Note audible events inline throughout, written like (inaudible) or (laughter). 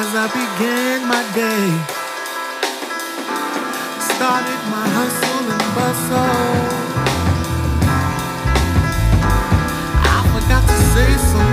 as I began my day. Started my hustle and bustle. I forgot to say something.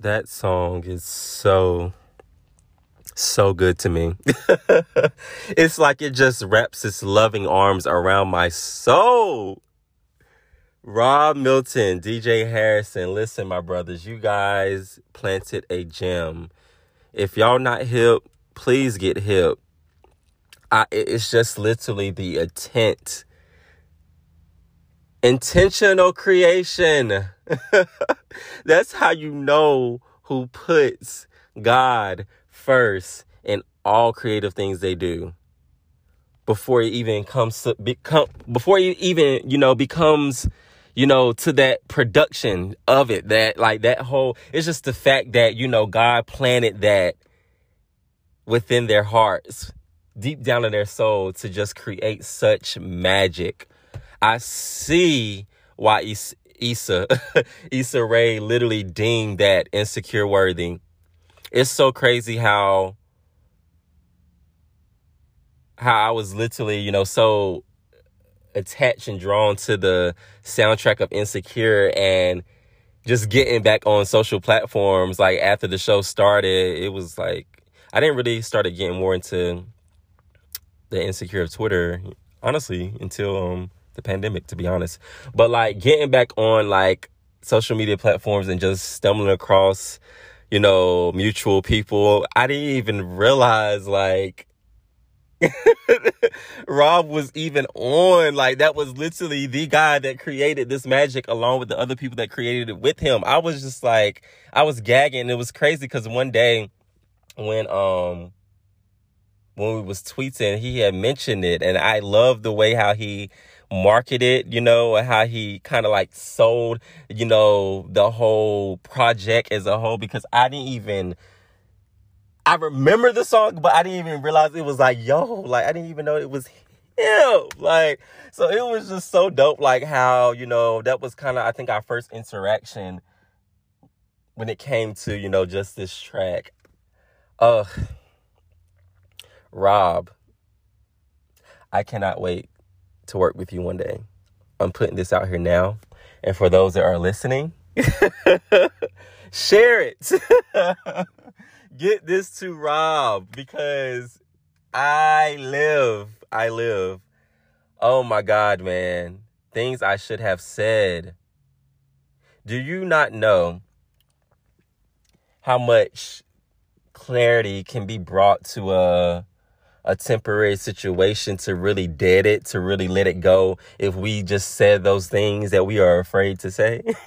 That song is so, so good to me. (laughs) it's like it just wraps its loving arms around my soul. Rob Milton, DJ Harrison, listen, my brothers, you guys planted a gem. If y'all not hip, please get hip. I, it's just literally the intent. Intentional creation. (laughs) That's how you know who puts God first in all creative things they do. Before it even comes to become, before it even, you know, becomes, you know, to that production of it, that like that whole, it's just the fact that, you know, God planted that within their hearts, deep down in their soul to just create such magic. I see why Issa, (laughs) Issa, Rae literally deemed that insecure worthy. It's so crazy how how I was literally, you know, so attached and drawn to the soundtrack of Insecure and just getting back on social platforms like after the show started, it was like I didn't really started getting more into the insecure of Twitter, honestly, until um the pandemic, to be honest. But like getting back on like social media platforms and just stumbling across, you know, mutual people, I didn't even realize like (laughs) Rob was even on. Like that was literally the guy that created this magic along with the other people that created it with him. I was just like, I was gagging. It was crazy because one day when um when we was tweeting, he had mentioned it, and I love the way how he marketed, you know, how he kind of like sold, you know, the whole project as a whole because I didn't even I remember the song, but I didn't even realize it was like, yo, like I didn't even know it was him. Like, so it was just so dope, like how, you know, that was kind of I think our first interaction when it came to, you know, just this track. Ugh. Rob, I cannot wait to work with you one day. I'm putting this out here now. And for those that are listening, (laughs) share it. (laughs) Get this to Rob because I live. I live. Oh my God, man. Things I should have said. Do you not know how much clarity can be brought to a a temporary situation to really dead it, to really let it go if we just said those things that we are afraid to say. (laughs)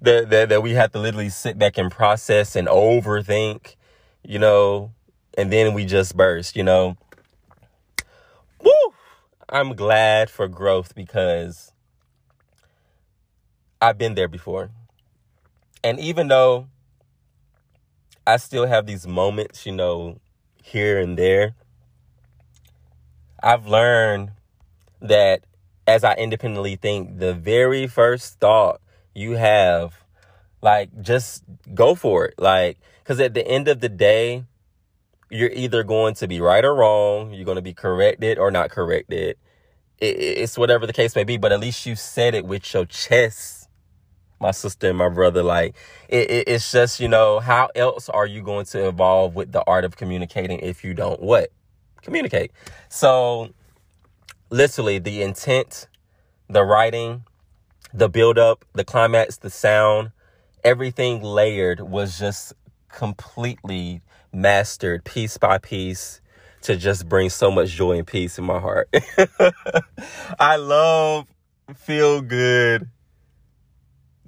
that, that that we have to literally sit back and process and overthink, you know, and then we just burst, you know. Woo! I'm glad for growth because I've been there before. And even though I still have these moments, you know, here and there, I've learned that as I independently think, the very first thought you have, like, just go for it. Like, because at the end of the day, you're either going to be right or wrong. You're going to be corrected or not corrected. it's whatever the case may be, but at least you said it with your chest, my sister and my brother. Like, it, it's just, you know, how else are you going to evolve with the art of communicating if you don't what? Communicate. So, literally, the intent, the writing, the build up, the climax, the sound, everything layered was just completely mastered piece by piece to just bring so much joy and peace in my heart. (laughs) I love feel good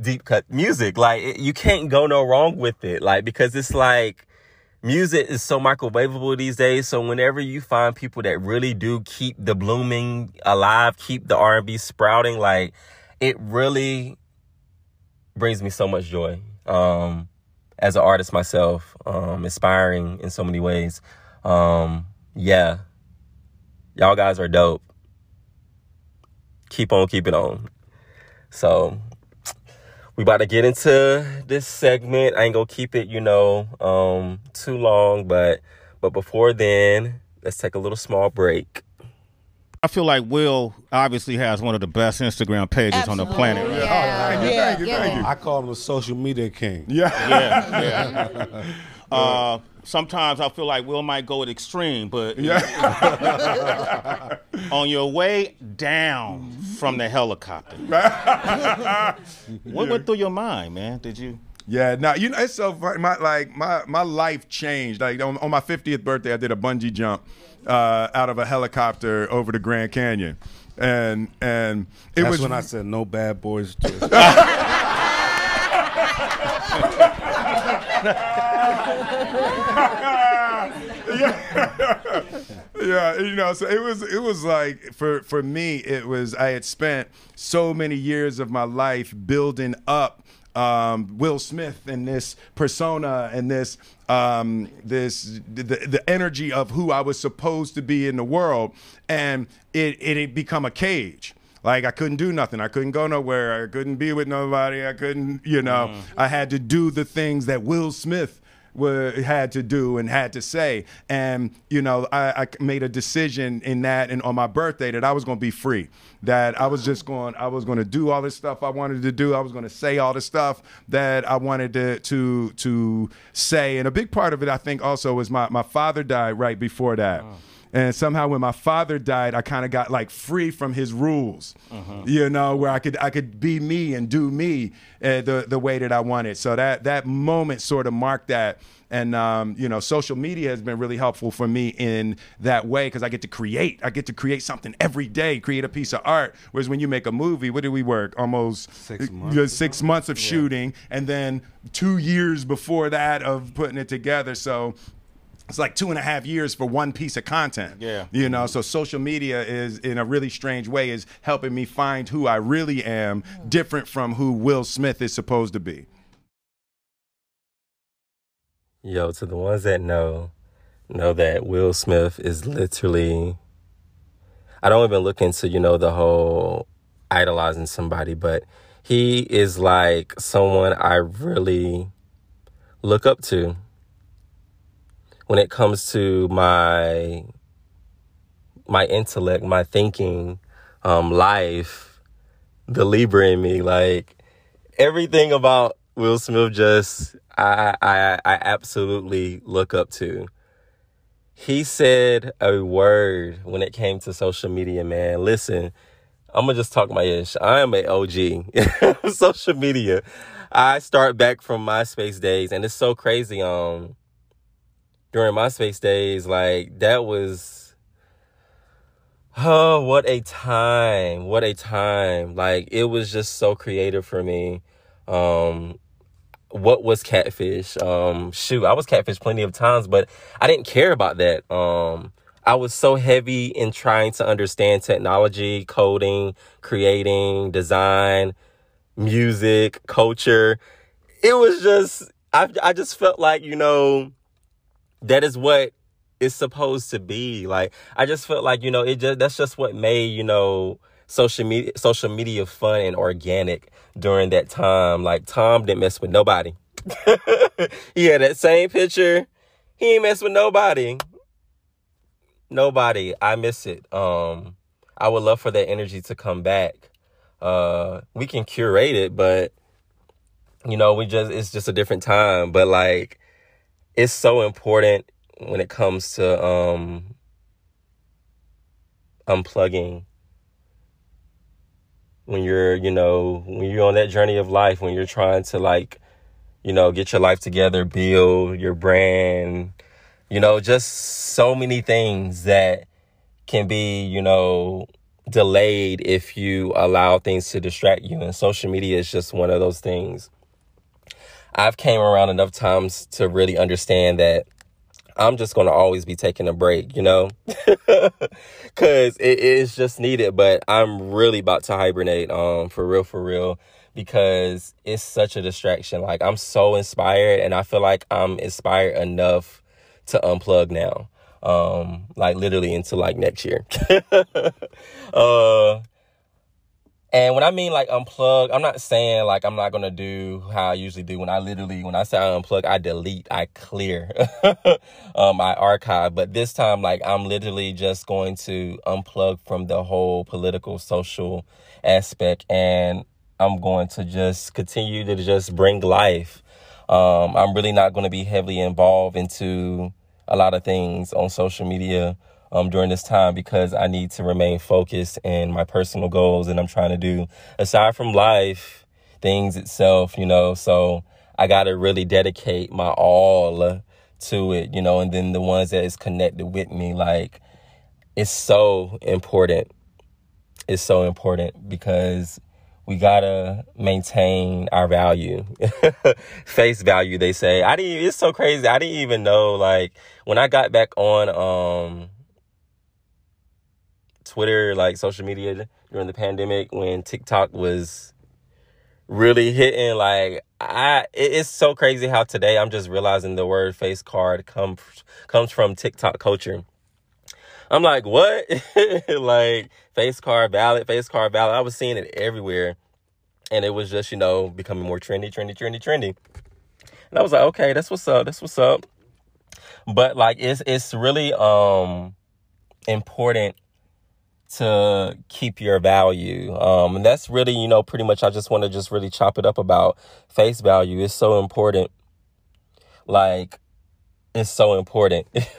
deep cut music. Like you can't go no wrong with it. Like because it's like music is so microwavable these days. So whenever you find people that really do keep the blooming alive, keep the R&B sprouting, like it really brings me so much joy. Um, as an artist myself, um, inspiring in so many ways. Um, yeah, y'all guys are dope. Keep on keeping on. So we about to get into this segment. I ain't gonna keep it, you know, um, too long, but but before then, let's take a little small break. I feel like Will obviously has one of the best Instagram pages Absolutely. on the planet. Yeah. Oh, thank you, Yeah, thank you, thank you. I call him the social media king. Yeah. Yeah, yeah. (laughs) Uh, sometimes I feel like Will might go at extreme, but yeah. (laughs) on your way down from the helicopter, (laughs) what went through your mind, man? Did you? Yeah, now you know it's so funny. My like my my life changed. Like on, on my 50th birthday, I did a bungee jump uh, out of a helicopter over the Grand Canyon, and and it That's was when I said no bad boys. (laughs) (laughs) Just- yeah, you know, so it was it was like for for me, it was I had spent so many years of my life building up um, Will Smith and this persona and this um, this the, the energy of who I was supposed to be in the world, and it it had become a cage. Like I couldn't do nothing. I couldn't go nowhere. I couldn't be with nobody. I couldn't, you know. I had to do the things that Will Smith were, had to do and had to say. And, you know, I, I made a decision in that and on my birthday that I was going to be free. That I was just going, I was going to do all this stuff I wanted to do. I was going to say all the stuff that I wanted to, to, to say. And a big part of it, I think, also was my, my father died right before that. Oh. And somehow, when my father died, I kind of got like free from his rules, you know, where I could I could be me and do me uh, the the way that I wanted. So that that moment sort of marked that. And um, you know, social media has been really helpful for me in that way because I get to create. I get to create something every day, create a piece of art. Whereas when you make a movie, what do we work? Almost Six months six months of shooting, and then two years before that of putting it together. So it's like two and a half years for one piece of content. Yeah. You know, so social media is in a really strange way is helping me find who I really am, hmm. different from who Will Smith is supposed to be. Yo, to the ones that know, know that Will Smith is literally. I don't even look into, you know, the whole idolizing somebody, but he is like someone I really look up to when it comes to my my intellect, my thinking, um, life, the Libra in me, like everything about Will Smith just I I I absolutely look up to. He said a word when it came to social media, man. Listen, I'm gonna just talk my ish. I am a OG (laughs) social media. I start back from MySpace days, and it's so crazy. Um, during MySpace days, like that was, oh, what a time! What a time! Like it was just so creative for me. Um, what was catfish? Um, shoot, I was catfish plenty of times, but I didn't care about that. Um, I was so heavy in trying to understand technology, coding, creating, design, music, culture. It was just, I, I just felt like, you know, that is what it's supposed to be. Like, I just felt like, you know, it just, that's just what made, you know, social media, social media fun and organic during that time. Like, Tom didn't mess with nobody. (laughs) he had that same picture. He ain't mess with nobody. Nobody. I miss it. Um, I would love for that energy to come back. Uh, we can curate it, but you know, we just it's just a different time. But like, it's so important when it comes to um unplugging. When you're you know when you're on that journey of life when you're trying to like you know get your life together build your brand you know just so many things that can be you know delayed if you allow things to distract you. And social media is just one of those things i've came around enough times to really understand that i'm just going to always be taking a break you know? (laughs) Because it is just needed but i'm really about to hibernate um for real for real because it's such a distraction. Like i'm so inspired and i feel like i'm inspired enough to unplug now um like literally into like next year. (laughs) Uh and when I mean like unplug, I'm not saying like I'm not gonna do how I usually do. When I literally, when I say I unplug, I delete, I clear, (laughs) um, I archive. But this time, like I'm literally just going to unplug from the whole political, social aspect, and I'm going to just continue to just bring life. Um, I'm really not going to be heavily involved into a lot of things on social media um, during this time because I need to remain focused in my personal goals and I'm trying to do aside from life things itself, you know. So I got to really dedicate my all to it, you know, and then the ones that is connected with me, like it's so important. It's so important because we gotta maintain our value, (laughs) face value. They say I didn't. It's so crazy. I didn't even know. Like when I got back on um Twitter, like social media during the pandemic, when TikTok was really hitting like I it's so crazy how today I'm just realizing the word face card comes comes from TikTok culture. I'm like, what? (laughs) like face card ballot, face card ballot. I was seeing it everywhere. And it was just, you know, becoming more trendy, trendy, trendy, trendy. And I was like, okay, that's what's up. That's what's up. But like it's it's really um important to keep your value. Um, and that's really, you know, pretty much I just want to just really chop it up about face value. It's so important. Like, it's so important. (laughs)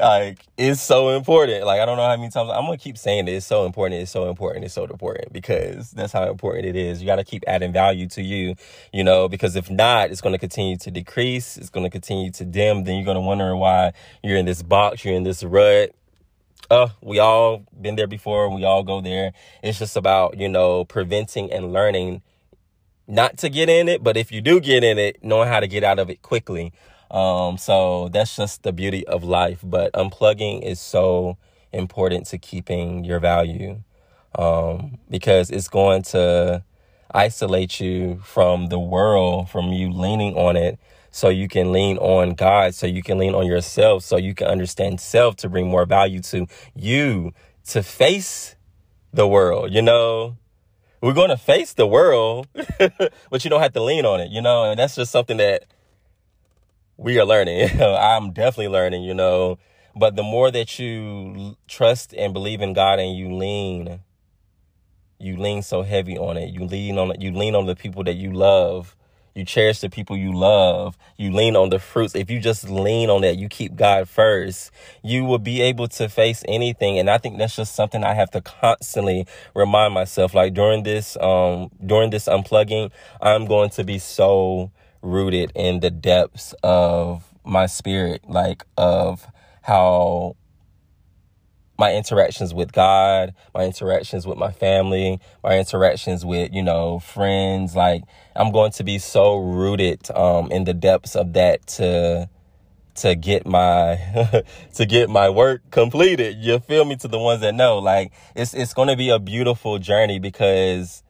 like, it's so important. Like, I don't know how many times I'm gonna keep saying it. It's so important. It's so important. It's so important because that's how important it is. You got to keep adding value to you, you know, because if not, it's going to continue to decrease. It's going to continue to dim. Then you're going to wonder why you're in this box, you're in this rut uh, we all been there before. We all go there. It's just about, you know, preventing and learning not to get in it, but if you do get in it, knowing how to get out of it quickly. Um, so that's just the beauty of life. But unplugging is so important to keeping your value. Um, because it's going to isolate you from the world, from you leaning on it so you can lean on God, so you can lean on yourself, so you can understand self to bring more value to you to face the world. You know, we're going to face the world, (laughs) but you don't have to lean on it, you know, and that's just something that we are learning. (laughs) I'm definitely learning, you know, but the more that you trust and believe in God and you lean, you lean so heavy on it. You lean on it. You lean on the people that you love you cherish the people you love. You lean on the fruits. If you just lean on that, you keep God first, you will be able to face anything. And I think that's just something I have to constantly remind myself. Like during this, um, during this unplugging, I'm going to be so rooted in the depths of my spirit, like of how my interactions with God, my interactions with my family, my interactions with, you know, friends, like I'm going to be so rooted um in the depths of that to to get my (laughs) to get my work completed. You feel me to the ones that know. Like it's it's going to be a beautiful journey because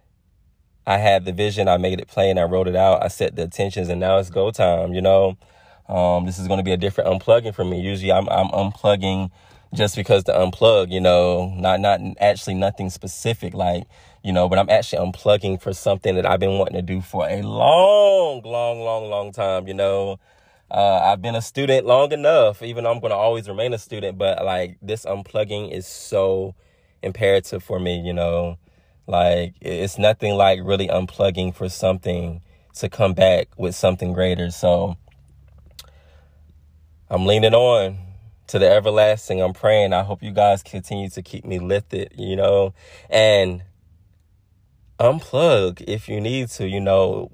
I had the vision, I made it plain, I wrote it out, I set the intentions and now it's go time, you know. Um this is going to be a different unplugging for me. Usually I'm I'm unplugging just because to unplug, you know, not not actually nothing specific like, you know, but I'm actually unplugging for something that I've been wanting to do for a long, long, long, long time, you know. Uh, I've been a student long enough, even though I'm going to always remain a student, but like this unplugging is so imperative for me, you know. Like it's nothing like really unplugging for something to come back with something greater. So I'm leaning on to the everlasting. I'm praying. I hope you guys continue to keep me lifted, you know, and unplug if you need to, you know.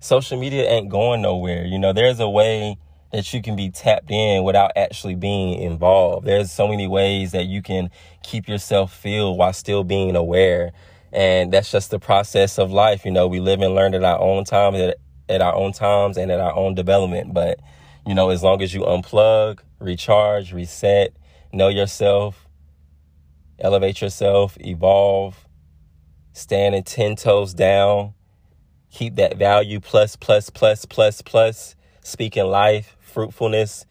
Social media ain't going nowhere. You know, there's a way that you can be tapped in without actually being involved. There's so many ways that you can keep yourself filled while still being aware. And that's just the process of life. You know, we live and learn at our own time, at, at our own times and at our own development. But, you know, as long as you unplug, recharge, reset, know yourself, elevate yourself, evolve, standing 10 toes down, keep that value plus, plus, plus, plus, plus, speaking life, fruitfulness.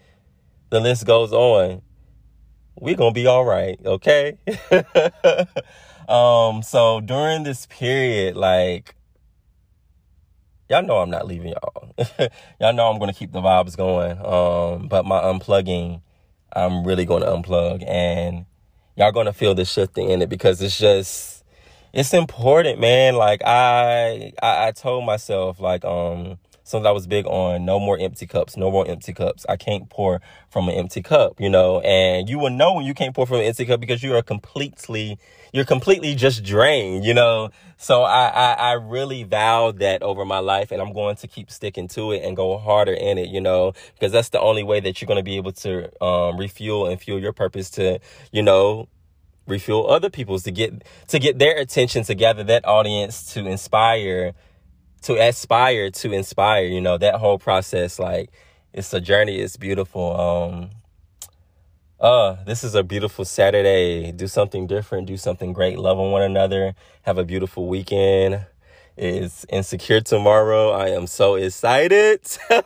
The list goes on. We're going to be all right, okay? (laughs) um, so during this period, like, y'all know I'm not leaving y'all. (laughs) y'all know I'm gonna keep the vibes going. Um, but my unplugging, I'm really gonna unplug, and y'all gonna feel the shifting in it because it's just, it's important, man. Like I, I, I told myself, like, um, something I was big on no more empty cups, no more empty cups. I can't pour from an empty cup, you know, and you will know when you can't pour from an empty cup because you are completely, you're completely just drained, you know. So I, I, I really vowed that over my life and I'm going to keep sticking to it and go harder in it, you know, because that's the only way that you're going to be able to um, refuel and fuel your purpose to, you know, refuel other people's to get to get their attention to gather that audience to inspire to aspire to inspire you know that whole process like it's a journey it's beautiful. Um uh this is a beautiful saturday. Do something different do something great love on one another have a beautiful weekend. It's insecure tomorrow. I am so excited. (laughs)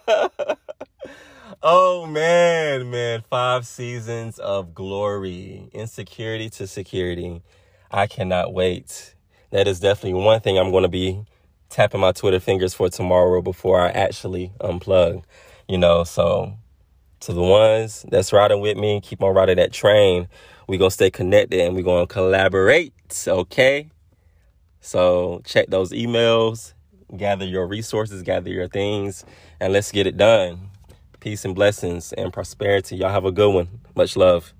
Oh man man. Five seasons of glory. Insecurity to security. I cannot wait. That is definitely one thing i'm going to be tapping my Twitter fingers for tomorrow before I actually unplug, you know. So, to the ones that's riding with me, keep on riding that train. we to stay connected and we to collaborate, okay? So, check those emails, gather your resources, gather your things, and let's get it done. Peace and blessings and prosperity. Y'all have a good one. Much love.